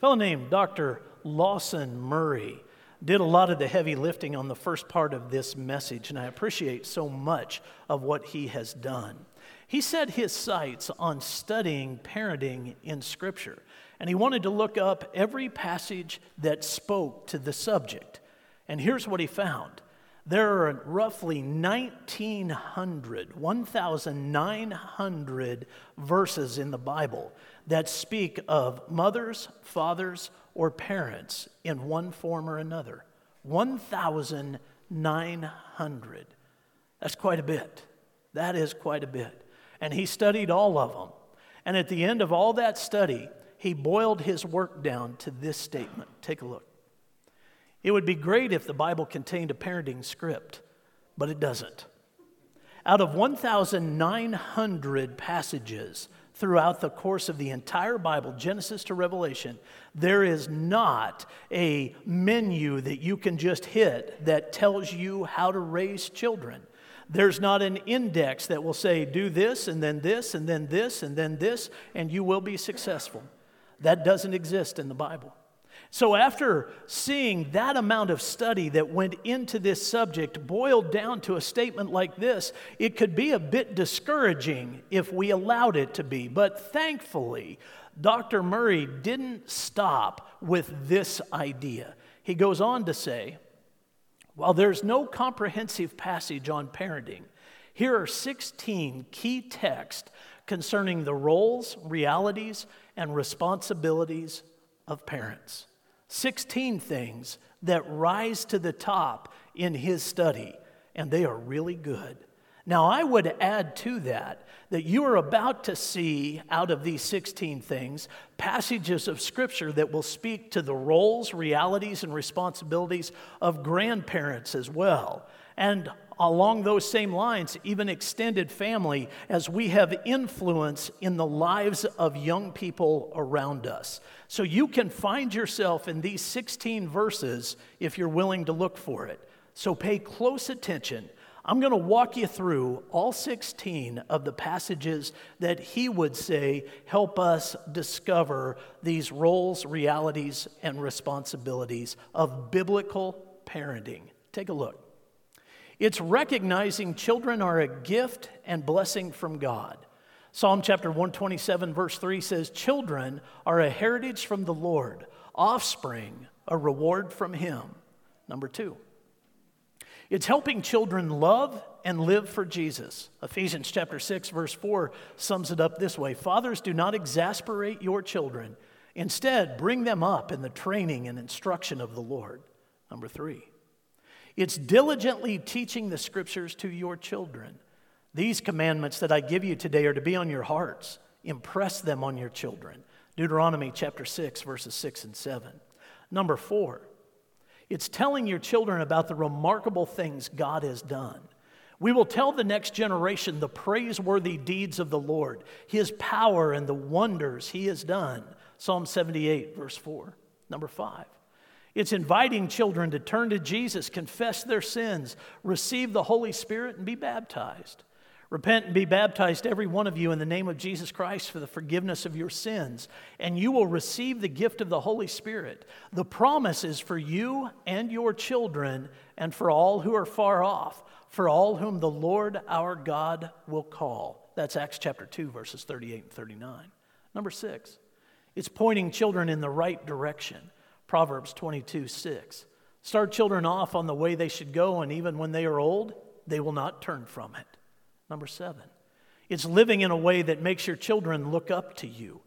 Fellow named Dr. Lawson Murray did a lot of the heavy lifting on the first part of this message, and I appreciate so much of what he has done. He set his sights on studying parenting in Scripture, and he wanted to look up every passage that spoke to the subject. And here's what he found there are roughly 1,900, 1,900 verses in the Bible that speak of mothers, fathers, or parents in one form or another. 1,900. That's quite a bit. That is quite a bit. And he studied all of them. And at the end of all that study, he boiled his work down to this statement. Take a look. It would be great if the Bible contained a parenting script, but it doesn't. Out of 1,900 passages throughout the course of the entire Bible, Genesis to Revelation, there is not a menu that you can just hit that tells you how to raise children. There's not an index that will say, do this, and then this, and then this, and then this, and you will be successful. That doesn't exist in the Bible. So, after seeing that amount of study that went into this subject boiled down to a statement like this, it could be a bit discouraging if we allowed it to be. But thankfully, Dr. Murray didn't stop with this idea. He goes on to say, while there's no comprehensive passage on parenting, here are 16 key texts concerning the roles, realities, and responsibilities of parents. 16 things that rise to the top in his study, and they are really good. Now, I would add to that that you are about to see out of these 16 things passages of Scripture that will speak to the roles, realities, and responsibilities of grandparents as well. And along those same lines, even extended family, as we have influence in the lives of young people around us. So you can find yourself in these 16 verses if you're willing to look for it. So pay close attention. I'm going to walk you through all 16 of the passages that he would say help us discover these roles, realities, and responsibilities of biblical parenting. Take a look. It's recognizing children are a gift and blessing from God. Psalm chapter 127, verse 3 says, Children are a heritage from the Lord, offspring a reward from Him. Number two, it's helping children love and live for Jesus. Ephesians chapter 6, verse 4 sums it up this way Fathers, do not exasperate your children. Instead, bring them up in the training and instruction of the Lord. Number three, it's diligently teaching the scriptures to your children. These commandments that I give you today are to be on your hearts. Impress them on your children. Deuteronomy chapter 6, verses 6 and 7. Number four, it's telling your children about the remarkable things God has done. We will tell the next generation the praiseworthy deeds of the Lord, his power and the wonders he has done. Psalm 78, verse 4. Number five, it's inviting children to turn to Jesus, confess their sins, receive the Holy Spirit, and be baptized. Repent and be baptized, every one of you, in the name of Jesus Christ for the forgiveness of your sins, and you will receive the gift of the Holy Spirit. The promise is for you and your children, and for all who are far off, for all whom the Lord our God will call. That's Acts chapter 2, verses 38 and 39. Number six, it's pointing children in the right direction. Proverbs 22 6. Start children off on the way they should go, and even when they are old, they will not turn from it. Number seven, it's living in a way that makes your children look up to you.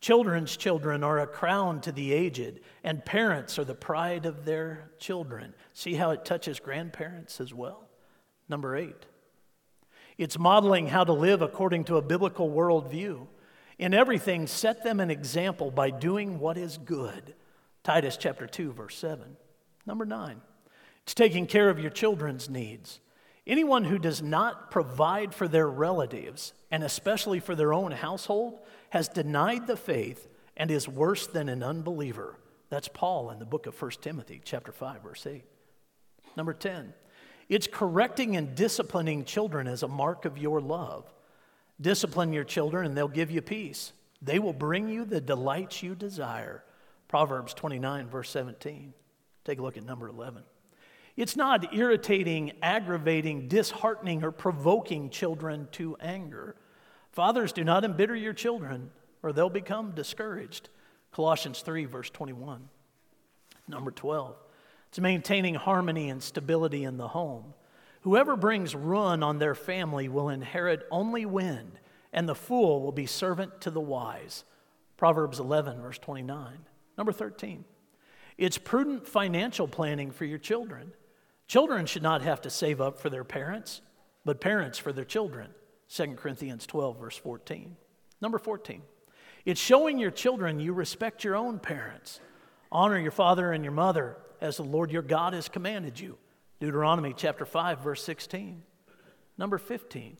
Children's children are a crown to the aged, and parents are the pride of their children. See how it touches grandparents as well? Number eight, it's modeling how to live according to a biblical worldview. In everything, set them an example by doing what is good. Titus chapter 2, verse 7. Number nine, it's taking care of your children's needs. Anyone who does not provide for their relatives, and especially for their own household, has denied the faith and is worse than an unbeliever. That's Paul in the book of 1 Timothy, chapter 5, verse 8. Number 10, it's correcting and disciplining children as a mark of your love. Discipline your children, and they'll give you peace. They will bring you the delights you desire. Proverbs 29, verse 17. Take a look at number 11. It's not irritating, aggravating, disheartening, or provoking children to anger. Fathers, do not embitter your children, or they'll become discouraged. Colossians 3, verse 21. Number 12. It's maintaining harmony and stability in the home. Whoever brings ruin on their family will inherit only wind, and the fool will be servant to the wise. Proverbs 11, verse 29. Number 13. It's prudent financial planning for your children. Children should not have to save up for their parents, but parents for their children. 2 Corinthians 12, verse 14. Number 14. It's showing your children you respect your own parents. Honor your father and your mother as the Lord your God has commanded you. Deuteronomy chapter 5, verse 16. Number 15.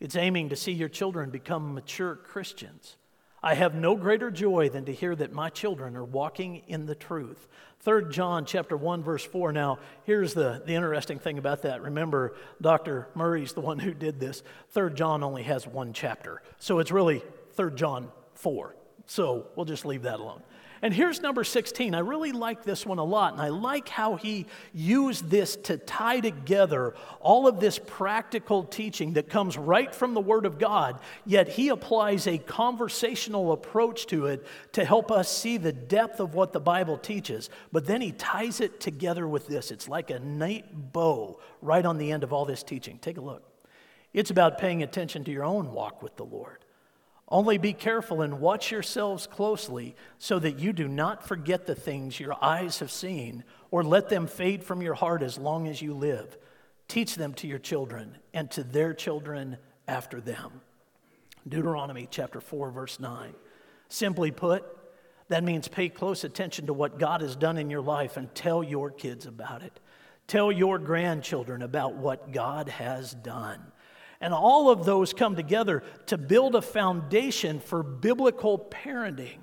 It's aiming to see your children become mature Christians. I have no greater joy than to hear that my children are walking in the truth. 3 John chapter 1 verse 4. Now, here's the, the interesting thing about that. Remember, Dr. Murray's the one who did this. 3 John only has one chapter. So it's really 3 John 4. So we'll just leave that alone. And here's number 16. I really like this one a lot, and I like how he used this to tie together all of this practical teaching that comes right from the Word of God, yet he applies a conversational approach to it to help us see the depth of what the Bible teaches. But then he ties it together with this. It's like a neat bow right on the end of all this teaching. Take a look. It's about paying attention to your own walk with the Lord. Only be careful and watch yourselves closely so that you do not forget the things your eyes have seen or let them fade from your heart as long as you live. Teach them to your children and to their children after them. Deuteronomy chapter 4, verse 9. Simply put, that means pay close attention to what God has done in your life and tell your kids about it. Tell your grandchildren about what God has done. And all of those come together to build a foundation for biblical parenting.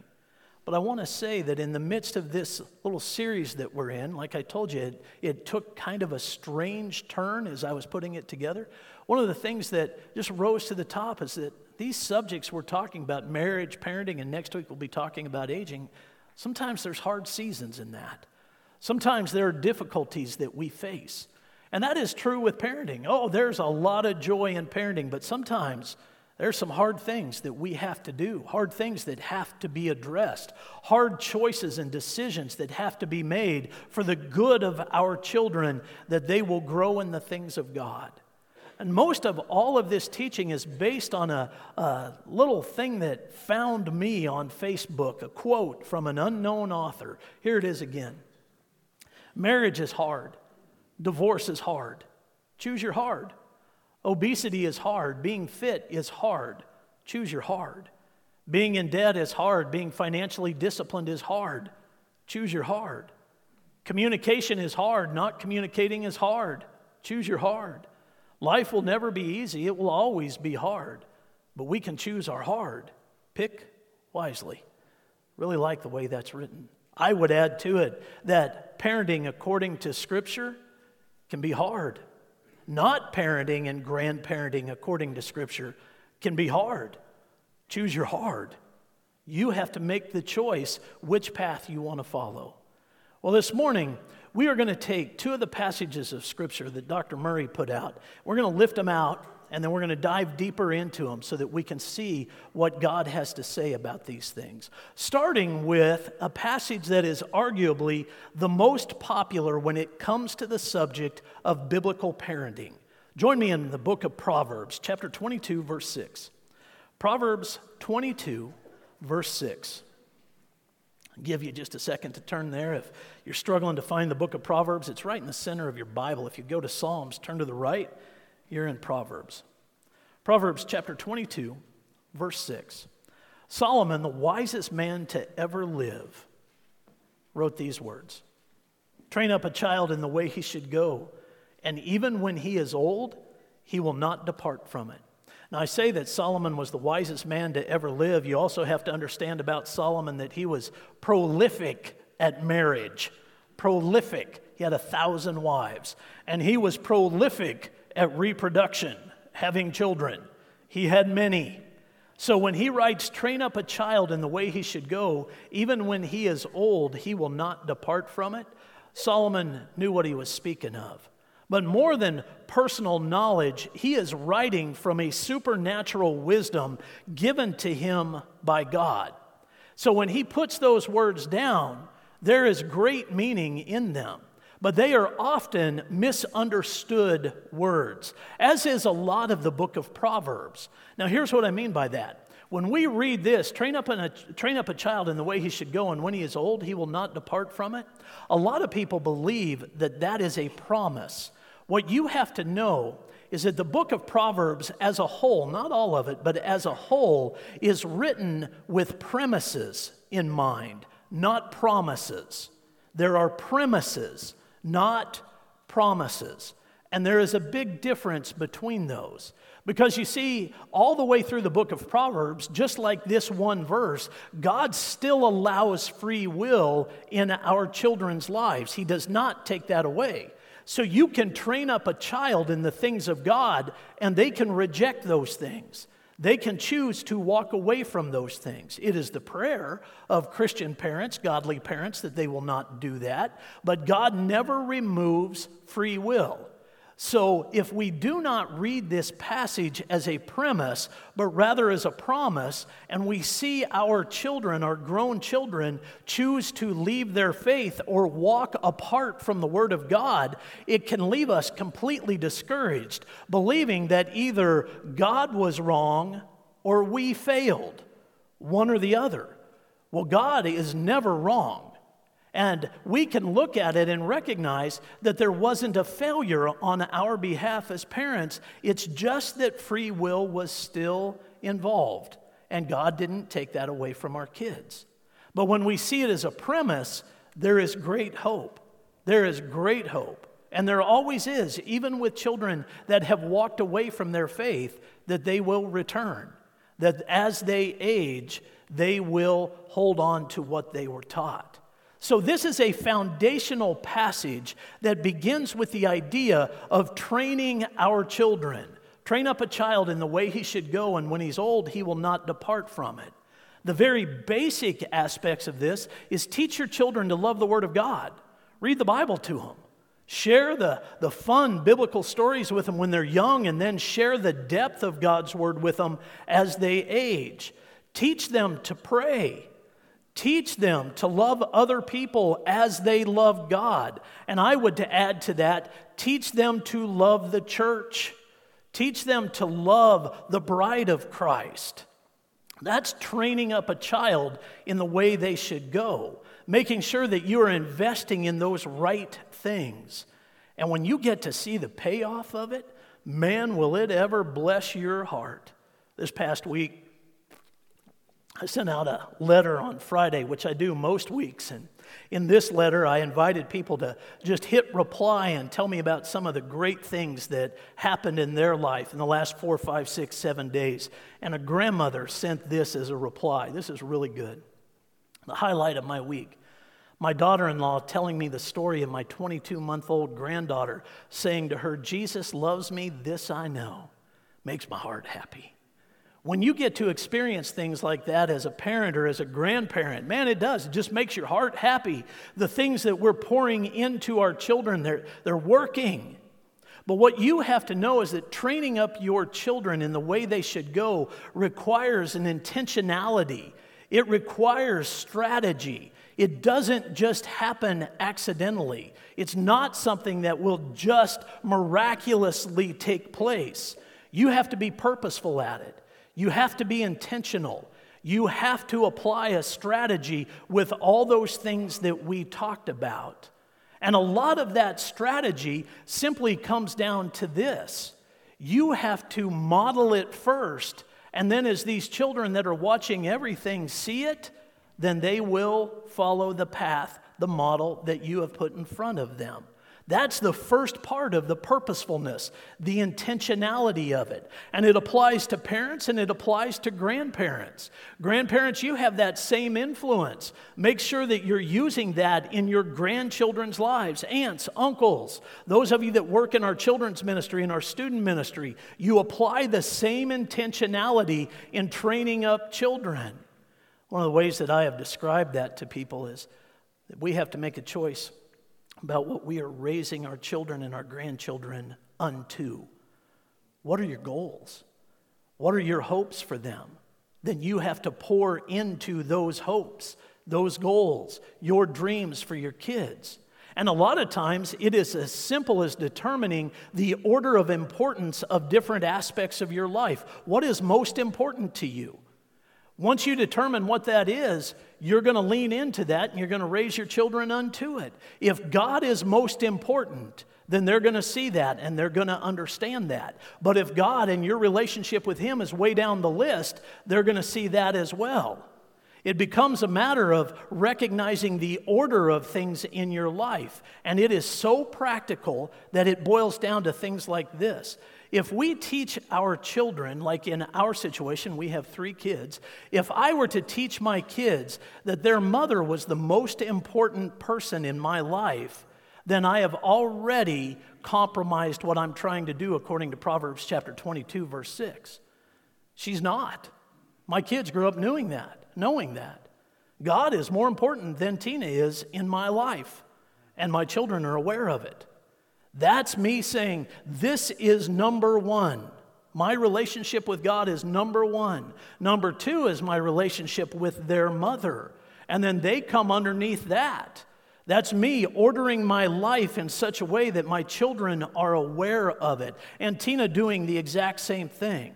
But I want to say that in the midst of this little series that we're in, like I told you, it, it, took kind of a strange turn as I was putting it together. One of the things that just rose to the top is that these subjects we're talking about marriage, parenting, and next week we'll be talking about aging sometimes there's hard seasons in that. Sometimes there are difficulties that we face. And that is true with parenting. Oh, there's a lot of joy in parenting, but sometimes there's some hard things that we have to do, hard things that have to be addressed, hard choices and decisions that have to be made for the good of our children that they will grow in the things of God. And most of all of this teaching is based on a, a, little thing that found me on Facebook, a quote from an unknown author. Here it is again Marriage is hard. Divorce is hard. Choose your hard. Obesity is hard. Being fit is hard. Choose your hard. Being in debt is hard. Being financially disciplined is hard. Choose your hard. Communication is hard. Not communicating is hard. Choose your hard. Life will never be easy, it will always be hard. But we can choose our hard. Pick wisely. Really like the way that's written. I would add to it that parenting according to Scripture can be hard. Not parenting and grandparenting according to Scripture can be hard. Choose your hard. You have to make the choice which path you want to follow. Well, this morning, we are going to take two of the passages of Scripture that Dr. Murray put out. We're going to lift them out and then we're going to dive deeper into them so that we can see what God has to say about these things. Starting with a passage that is arguably the most popular when it comes to the subject of biblical parenting. Join me in the book of Proverbs, chapter 22, verse 6. Proverbs 22, verse 6. I'll give you just a second to turn there. If you're struggling to find the book of Proverbs, it's right in the center of your Bible. If you go to Psalms, turn to the right you're in Proverbs. Proverbs chapter 22, verse 6. Solomon, the wisest man to ever live, wrote these words Train up a child in the way he should go, and even when he is old, he will not depart from it. Now, I say that Solomon was the wisest man to ever live. You also have to understand about Solomon that he was prolific at marriage. Prolific. He had a thousand wives. And he was prolific at reproduction, having children. He had many. So when he writes, train up a child in the way he should go, even when he is old, he will not depart from it, Solomon knew what he was speaking of. But more than personal knowledge, he is writing from a supernatural wisdom given to him by God. So when he puts those words down, there is great meaning in them but they are often misunderstood words, as is a lot of the book of Proverbs. Now, here's what I mean by that. When we read this, train up, a, train up a child in the way he should go, and when he is old, he will not depart from it. A lot of people believe that that is a promise. What you have to know is that the book of Proverbs as a whole, not all of it, but as a whole, is written with premises in mind, not promises. There are premises not promises. And there is a big difference between those. Because you see, all the way through the book of Proverbs, just like this one verse, God still allows free will in our children's lives. He does not take that away. So you can train up a child in the things of God, and they can reject those things. They can choose to walk away from those things. It is the prayer of Christian parents, godly parents, that they will not do that. But God never removes free will. So, if we do not read this passage as a premise, but rather as a promise, and we see our children, our grown children, choose to leave their faith or walk apart from the Word of God, it can leave us completely discouraged, believing that either God was wrong or we failed, one or the other. Well, God is never wrong. And we can look at it and recognize that there wasn't a failure on our behalf as parents. It's just that free will was still involved. And God didn't take that away from our kids. But when we see it as a premise, there is great hope. There is great hope. And there always is, even with children that have walked away from their faith, that they will return. That as they age, they will hold on to what they were taught. So, this is a foundational passage that begins with the idea of training our children. Train up a child in the way he should go, and when he's old, he will not depart from it. The very basic aspects of this is teach your children to love the Word of God. Read the Bible to them. Share the, the fun biblical stories with them when they're young, and then share the depth of God's Word with them as they age. Teach them to pray. Teach them to love other people as they love God. And I would to add to that, teach them to love the church. Teach them to love the bride of Christ. That's training up a child in the way they should go, making sure that you are investing in those right things. And when you get to see the payoff of it, man, will it ever bless your heart. This past week, I sent out a letter on Friday, which I do most weeks. And in this letter, I invited people to just hit reply and tell me about some of the great things that happened in their life in the last four, five, six, seven days. And a grandmother sent this as a reply. This is really good. The highlight of my week. My daughter in law telling me the story of my 22 month old granddaughter saying to her, Jesus loves me, this I know. Makes my heart happy. When you get to experience things like that as a parent or as a grandparent, man, it does. It just makes your heart happy. The things that we're pouring into our children, they're, they're working. But what you have to know is that training up your children in the way they should go requires an intentionality, it requires strategy. It doesn't just happen accidentally. It's not something that will just miraculously take place. You have to be purposeful at it. You have to be intentional. You have to apply a strategy with all those things that we talked about. And a lot of that strategy simply comes down to this you have to model it first. And then, as these children that are watching everything see it, then they will follow the path, the model that you have put in front of them. That's the first part of the purposefulness, the intentionality of it. And it applies to parents and it applies to grandparents. Grandparents, you have that same influence. Make sure that you're using that in your grandchildren's lives. Aunts, uncles, those of you that work in our children's ministry and our student ministry, you apply the same intentionality in training up children. One of the ways that I have described that to people is that we have to make a choice about what we are raising our children and our grandchildren unto. What are your goals? What are your hopes for them? Then you have to pour into those hopes, those goals, your dreams for your kids. And a lot of times it is as simple as determining the order of importance of different aspects of your life. What is most important to you? Once you determine what that is, you're going to lean into that and you're going to raise your children unto it. If God is most important, then they're going to see that and they're going to understand that. But if God and your relationship with Him is way down the list, they're going to see that as well. It becomes a matter of recognizing the order of things in your life. And it is so practical that it boils down to things like this. If we teach our children, like in our situation, we have three kids, if I were to teach my kids that their mother was the most important person in my life, then I have already compromised what I'm trying to do according to Proverbs chapter 22, verse 6. She's not. My kids grew up knowing that, knowing that. God is more important than Tina is in my life, and my children are aware of it. That's me saying, This is number one. My relationship with God is number one. Number two is my relationship with their mother. And then they come underneath that. That's me ordering my life in such a way that my children are aware of it. And Tina doing the exact same thing.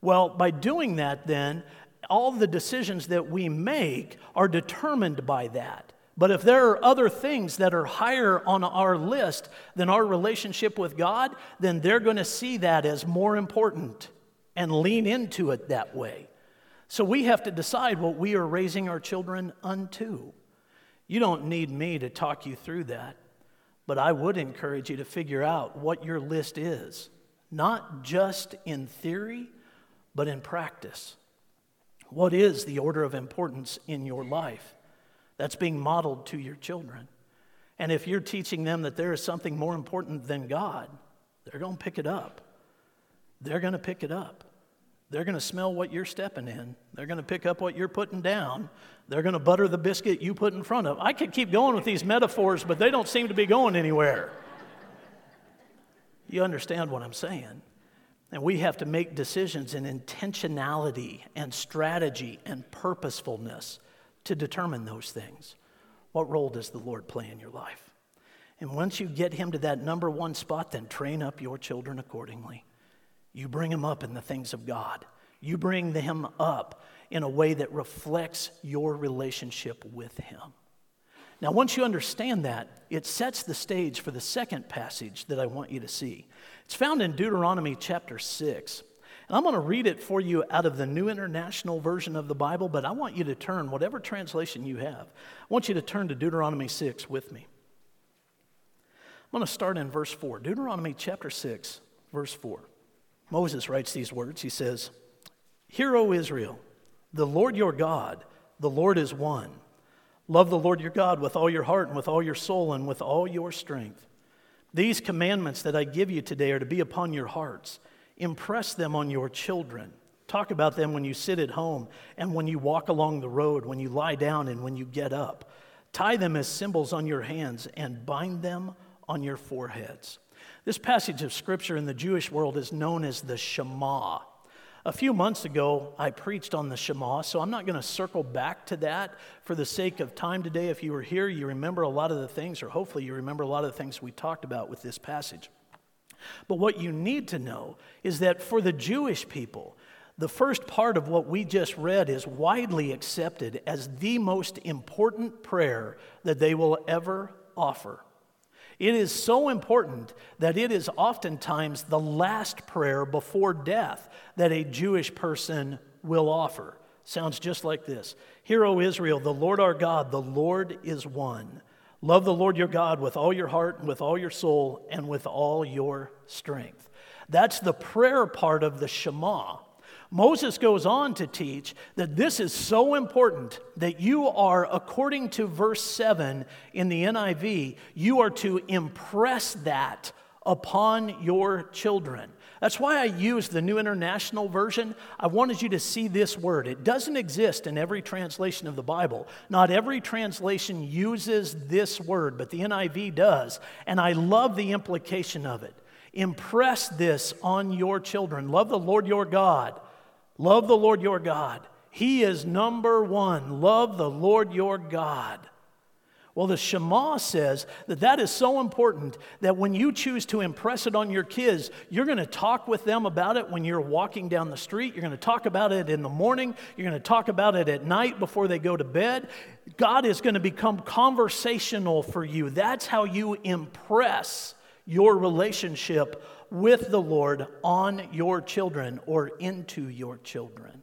Well, by doing that, then, all the decisions that we make are determined by that. But if there are other things that are higher on our list than our relationship with God, then they're going to see that as more important and lean into it that way. So we have to decide what we are raising our children unto. You don't need me to talk you through that, but I would encourage you to figure out what your list is, not just in theory, but in practice. What is the order of importance in your life? That's being modeled to your children. And if you're teaching them that there is something more important than God, they're going to pick it up. They're going to pick it up. They're going to smell what you're stepping in. They're going to pick up what you're putting down. They're going to butter the biscuit you put in front of. I could keep going with these metaphors, but they don't seem to be going anywhere. You understand what I'm saying? And we have to make decisions in intentionality and strategy and purposefulness to determine those things. What role does the Lord play in your life? And once you get him to that number one spot, then train up your children accordingly. You bring them up in the things of God. You bring them up in a way that reflects your relationship with him. Now, once you understand that, it sets the stage for the second passage that I want you to see. It's found in Deuteronomy chapter 6. I'm going to read it for you out of the New International Version of the Bible, but I want you to turn, whatever translation you have, I want you to turn to Deuteronomy 6 with me. I'm going to start in verse 4. Deuteronomy chapter 6, verse 4. Moses writes these words. He says, Hear, O Israel, the Lord your God, the Lord is one. Love the Lord your God with all your heart and with all your soul and with all your strength. These commandments that I give you today are to be upon your hearts. Impress them on your children. Talk about them when you sit at home and when you walk along the road, when you lie down and when you get up. Tie them as symbols on your hands and bind them on your foreheads. This passage of scripture in the Jewish world is known as the Shema. A few months ago, I preached on the Shema, so I'm not going to circle back to that for the sake of time today. If you were here, you remember a lot of the things, or hopefully you remember a lot of the things we talked about with this passage. But what you need to know is that for the Jewish people, the first part of what we just read is widely accepted as the most important prayer that they will ever offer. It is so important that it is oftentimes the last prayer before death that a Jewish person will offer. Sounds just like this Hear, O Israel, the Lord our God, the Lord is one. Love the Lord your God with all your heart and with all your soul and with all your strength. That's the prayer part of the Shema. Moses goes on to teach that this is so important that you are, according to verse 7 in the NIV, you are to impress that upon your children. That's why I use the New International Version. I wanted you to see this word. It doesn't exist in every translation of the Bible. Not every translation uses this word, but the NIV does. And I love the implication of it. Impress this on your children. Love the Lord your God Love the Lord your God. He is number one. Love the Lord your God. Well, the Shema says that that is so important that when you choose to impress it on your kids, you're going to talk with them about it when you're walking down the street. You're going to talk about it in the morning. You're going to talk about it at night before they go to bed. God is going to become conversational for you. That's how you impress your relationship with the Lord on your children or into your children.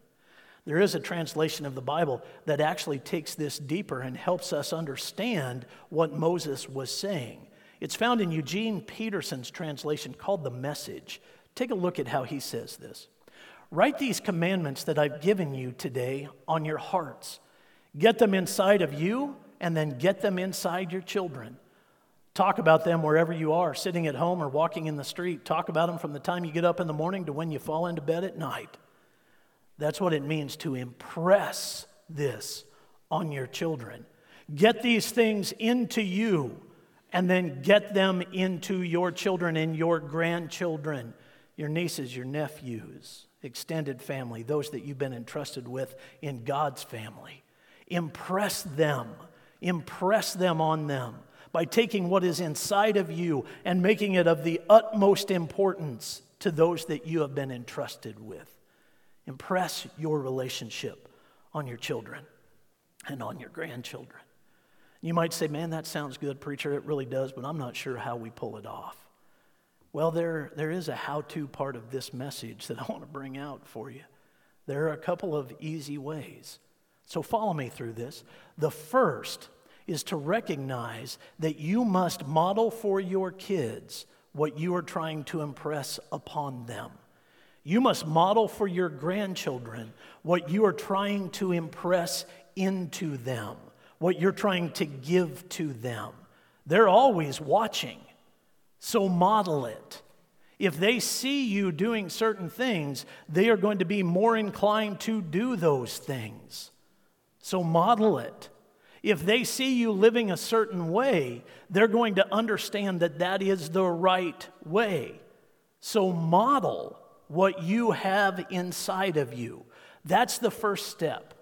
There is a translation of the Bible that actually takes this deeper and helps us understand what Moses was saying. It's found in Eugene Peterson's translation called The Message. Take a look at how he says this. Write these commandments that I've given you today on your hearts. Get them inside of you, and then get them inside your children. Talk about them wherever you are, sitting at home or walking in the street. Talk about them from the time you get up in the morning to when you fall into bed at night. That's what it means to impress this on your children. Get these things into you and then get them into your children and your grandchildren, your nieces, your nephews, extended family, those that you've been entrusted with in God's family. Impress them, impress them on them by taking what is inside of you and making it of the utmost importance to those that you have been entrusted with. Impress your relationship on your children and on your grandchildren. You might say, Man, that sounds good, preacher. It really does, but I'm not sure how we pull it off. Well, there, there is a how to part of this message that I want to bring out for you. There are a couple of easy ways. So follow me through this. The first is to recognize that you must model for your kids what you are trying to impress upon them. You must model for your grandchildren what you are trying to impress into them, what you're trying to give to them. They're always watching, so model it. If they see you doing certain things, they are going to be more inclined to do those things. So model it. If they see you living a certain way, they're going to understand that that is the right way. So model what you have inside of you. That's the first step.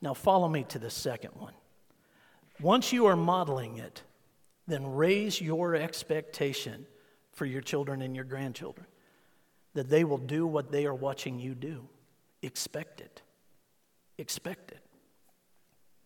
Now, follow me to the second one. Once you are modeling it, then raise your expectation for your children and your grandchildren that they will do what they are watching you do. Expect it. Expect it.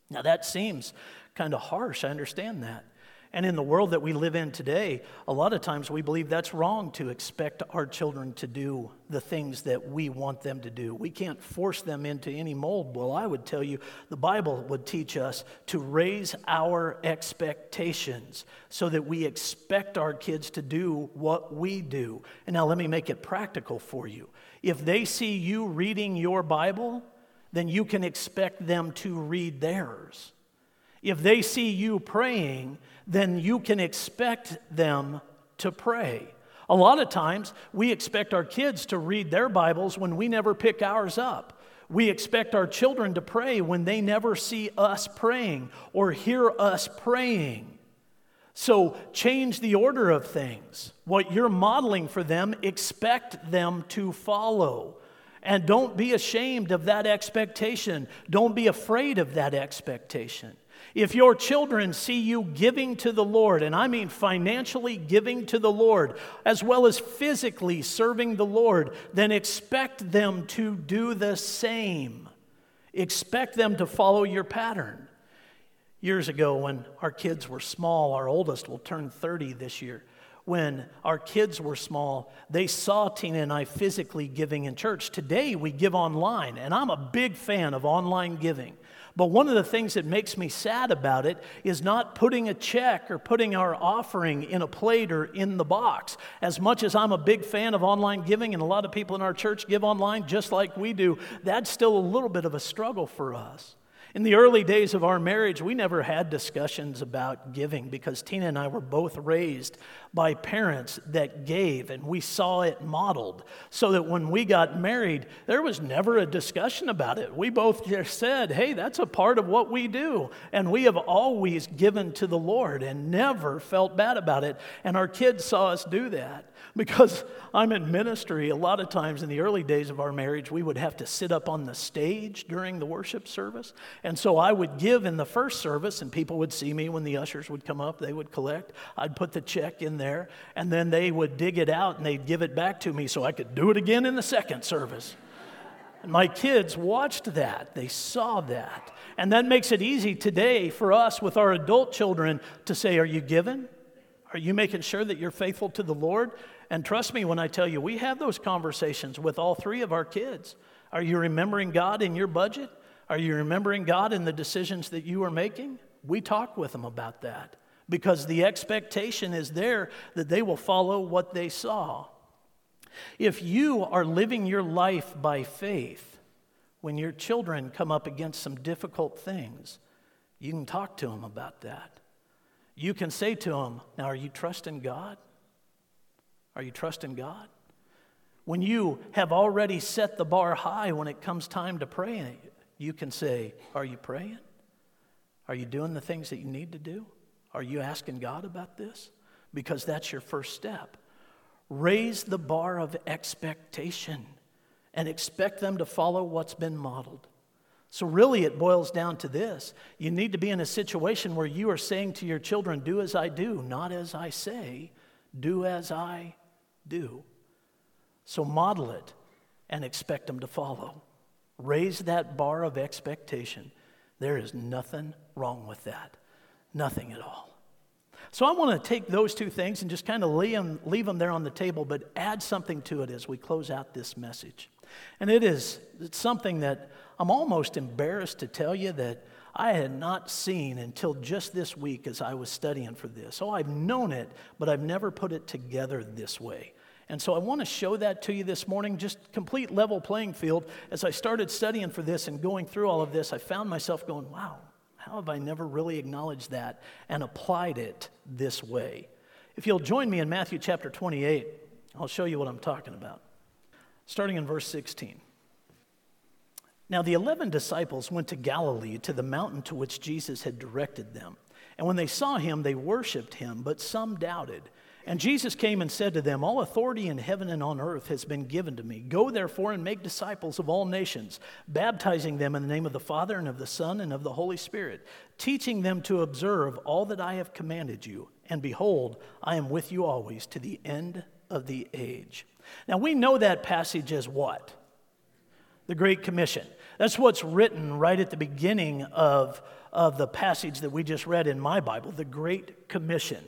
Now, that seems kind of harsh. I understand that. And in the world that we live in today, a lot of times we believe that's wrong to expect our children to do the things that we want them to do. We can't force them into any mold. Well, I would tell you the Bible would teach us to raise our expectations so that we expect our kids to do what we do. And now let me make it practical for you. If they see you reading your Bible, then you can expect them to read theirs. If they see you praying, then you can expect them to pray. A lot of times, we expect our kids to read their Bibles when we never pick ours up. We expect our children to pray when they never see us praying or hear us praying. So, change the order of things. What you're modeling for them, expect them to follow. And don't be ashamed of that expectation. Don't be afraid of that expectation. If your children see you giving to the Lord, and I mean financially giving to the Lord, as well as physically serving the Lord, then expect them to do the same. Expect them to follow your pattern. Years ago, when our kids were small, our oldest will turn 30 this year when our kids were small, they saw Tina and I physically giving in church. Today we give online, and I'm a big fan of online giving. But one of the things that makes me sad about it is not putting a check or putting our offering in a plate or in the box. As much as I'm a big fan of online giving, and a lot of people in our church give online just like we do, that's still a little bit of a struggle for us. In the early days of our marriage, we never had discussions about giving because Tina and I were both raised by parents that gave, and we saw it modeled. So that when we got married, there was never a discussion about it. We both just said, hey, that's a part of what we do. And we have always given to the Lord and never felt bad about it. And our kids saw us do that because I'm in ministry. A lot of times in the early days of our marriage, we would have to sit up on the stage during the worship service. And so I would give in the first service, and people would see me when the ushers would come up, they would collect. I'd put the check in there, and then they would dig it out and they'd give it back to me so I could do it again in the second service. And my kids watched that, they saw that. And that makes it easy today for us with our adult children to say, Are you giving? Are you making sure that you're faithful to the Lord? And trust me when I tell you, we have those conversations with all three of our kids. Are you remembering God in your budget? Are you remembering God in the decisions that you are making? We talk with them about that because the expectation is there that they will follow what they saw. If you are living your life by faith, when your children come up against some difficult things, you can talk to them about that. You can say to them, Now, are you trusting God? Are you trusting God? When you have already set the bar high when it comes time to pray, you can say, Are you praying? Are you doing the things that you need to do? Are you asking God about this? Because that's your first step. Raise the bar of expectation and expect them to follow what's been modeled. So, really, it boils down to this you need to be in a situation where you are saying to your children, Do as I do, not as I say, do as I do. So model it and expect them to follow. Raise that bar of expectation. There is nothing wrong with that. Nothing at all. So I want to take those two things and just kind of leave them, leave them there on the table, but add something to it as we close out this message. And it is it's something that I'm almost embarrassed to tell you that I had not seen until just this week as I was studying for this. Oh, I've known it, but I've never put it together this way. And so I want to show that to you this morning, just complete level playing field. As I started studying for this and going through all of this, I found myself going, wow, how have I never really acknowledged that and applied it this way? If you'll join me in Matthew chapter 28, I'll show you what I'm talking about. Starting in verse 16. Now, the eleven disciples went to Galilee to the mountain to which Jesus had directed them. And when they saw him, they worshiped him, but some doubted. And Jesus came and said to them, All authority in heaven and on earth has been given to me. Go therefore and make disciples of all nations, baptizing them in the name of the Father and of the Son and of the Holy Spirit, teaching them to observe all that I have commanded you. And behold, I am with you always to the end of the age. Now we know that passage as what? The Great Commission. That's what's written right at the beginning of, of the passage that we just read in my Bible, the Great Commission.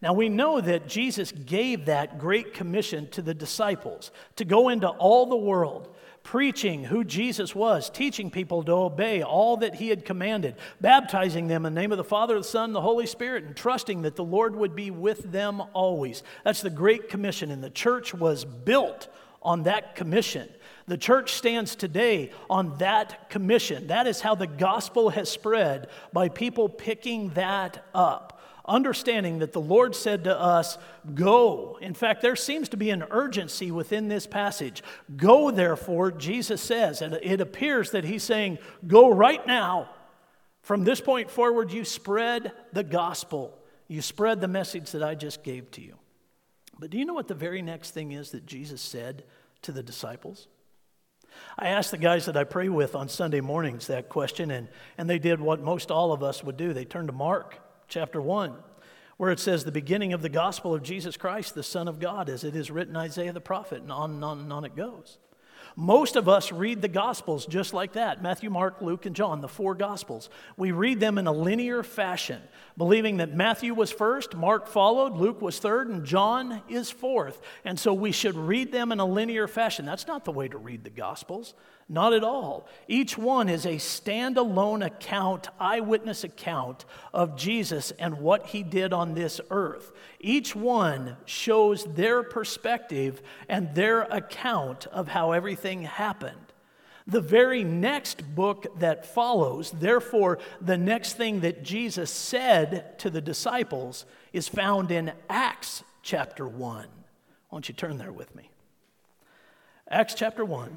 Now we know that Jesus gave that great commission to the disciples to go into all the world, preaching who Jesus was, teaching people to obey all that he had commanded, baptizing them in the name of the Father, the Son, and the Holy Spirit, and trusting that the Lord would be with them always. That's the great commission, and the church was built on that commission. The church stands today on that commission. That is how the gospel has spread by people picking that up understanding that the Lord said to us, Go. In fact, there seems to be an urgency within this passage. Go, therefore, Jesus says, and it appears that he's saying, Go right now. From this point forward, you spread the gospel. You spread the message that I just gave to you. But do you know what the very next thing is that Jesus said to the disciples? I asked the guys that I pray with on Sunday mornings that question, and, and they did what most all of us would do. They turned to Mark chapter 1, where it says, The beginning of the gospel of Jesus Christ, the Son of God, as it is written Isaiah the prophet, and on and on and on it goes. Most of us read the Gospels just like that Matthew, Mark, Luke, and John, the four Gospels. We read them in a linear fashion, believing that Matthew was first, Mark followed, Luke was third, and John is fourth. And so we should read them in a linear fashion. That's not the way to read the Gospels. Not at all. Each one is a standalone account, eyewitness account of Jesus and what he did on this earth. Each one shows their perspective and their account of how everything happened. The very next book that follows, therefore, the next thing that Jesus said to the disciples is found in Acts chapter 1. Why don't you turn there with me? Acts chapter 1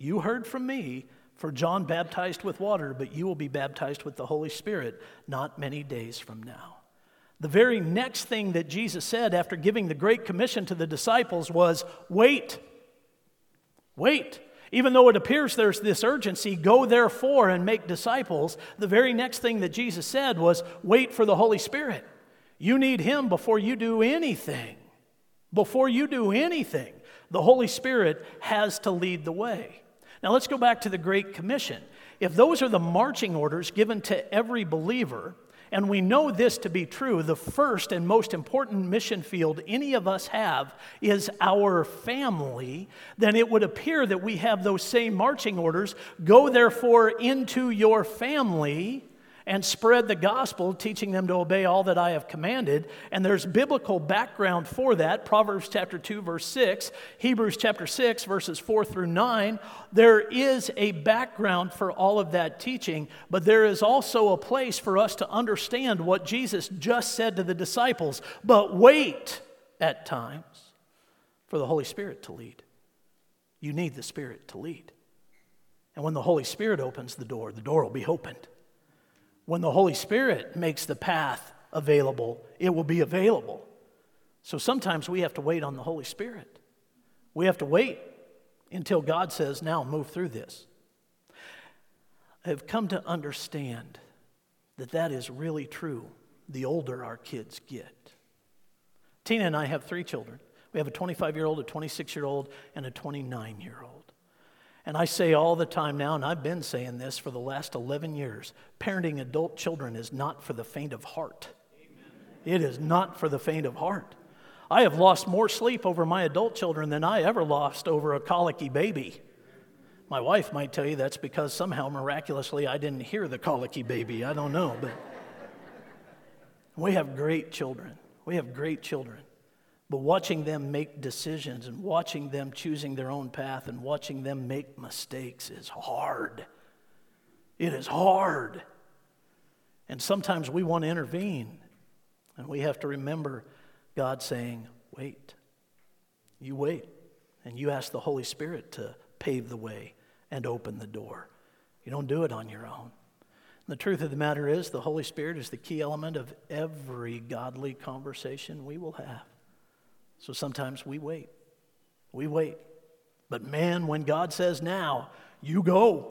You heard from me. For John baptized with water, but you will be baptized with the Holy Spirit not many days from now. The very next thing that Jesus said after giving the Great Commission to the disciples was wait. Wait. Even though it appears there's this urgency, go therefore and make disciples, the very next thing that Jesus said was wait for the Holy Spirit. You need Him before you do anything. Before you do anything, the Holy Spirit has to lead the way. Now let's go back to the Great Commission. If those are the marching orders given to every believer, and we know this to be true, the first and most important mission field any of us have is our family, then it would appear that we have those same marching orders. Go therefore into your family and spread the gospel, teaching them to obey all that I have commanded. And there's biblical background for that Proverbs chapter 2, verse 6, Hebrews chapter 6, verses 4 through 9. There is a background for all of that teaching, but there is also a place for us to understand what Jesus just said to the disciples. But wait at times for the Holy Spirit to lead. You need the Spirit to lead. And when the Holy Spirit opens the door, the door will be opened. When the Holy Spirit makes the path available, it will be available. So sometimes we have to wait on the Holy Spirit. We have to wait until God says, now move through this. I have come to understand that that is really true the older our kids get. Tina and I have three children. We have a 25 year old, a 26 year old, and a 29 year old. And I say all the time now, and I've been saying this for the last 11 years parenting adult children is not for the faint of heart. It is not for the faint of heart. I have lost more sleep over my adult children than I ever lost over a colicky baby. My wife might tell you that's because somehow miraculously I didn't hear the colicky baby. I don't know, but we have great children. We have great children. But watching them make decisions and watching them choosing their own path and watching them make mistakes is hard. It is hard. And sometimes we want to intervene, and we have to remember God saying, Wait. You wait, and you ask the Holy Spirit to pave the way and open the door. You don't do it on your own. The truth of the matter is, the Holy Spirit is the key element of every godly conversation we will have. So sometimes we wait. We wait. But man, when God says now, you go.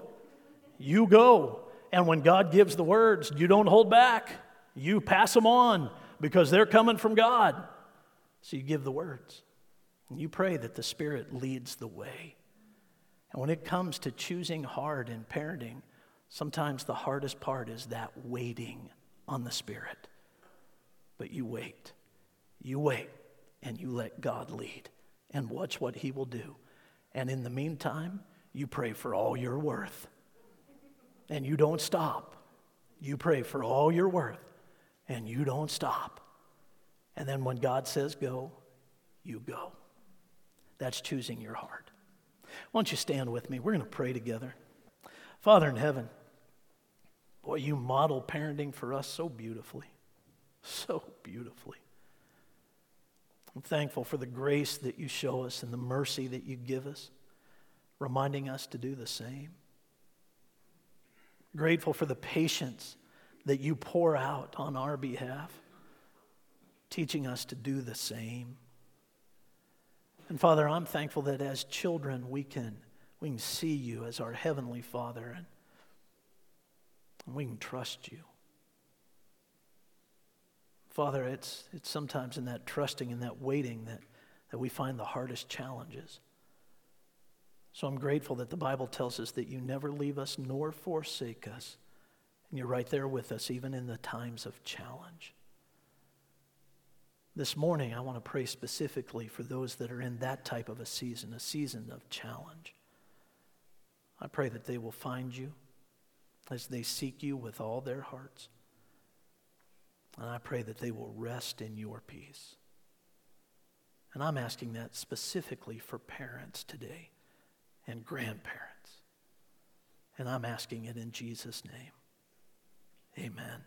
You go. And when God gives the words, you don't hold back. You pass them on because they're coming from God. So you give the words. And you pray that the Spirit leads the way. And when it comes to choosing hard in parenting, sometimes the hardest part is that waiting on the Spirit. But you wait. You wait and you let God lead and watch what He will do. And in the meantime, you pray for all you're worth. And you don't stop. You pray for all you're worth and you don't stop. And then when God says go, you go. That's choosing your hard. Why don't you stand with me? We're going to pray together. Father in heaven, boy, you model parenting for us so beautifully. So beautifully. I'm thankful for the grace that you show us and the mercy that you give us, reminding us to do the same. Grateful for the patience that you pour out on our behalf, teaching us to do the same. And Father, I'm thankful that as children we can we can see you as our Heavenly Father and, we can trust you. Father, it's, it's sometimes in that trusting and that waiting that, that we find the hardest challenges. So I'm grateful that the Bible tells us that you never leave us nor forsake us. And you're right there with us, even in the times of challenge. This morning, I want to pray specifically for those that are in that type of a season, a season of challenge. I pray that they will find you as they seek you with all their hearts. And I pray that they will rest in your peace. And I'm asking that specifically for parents today and grandparents. And I'm asking it in Jesus' name. Amen.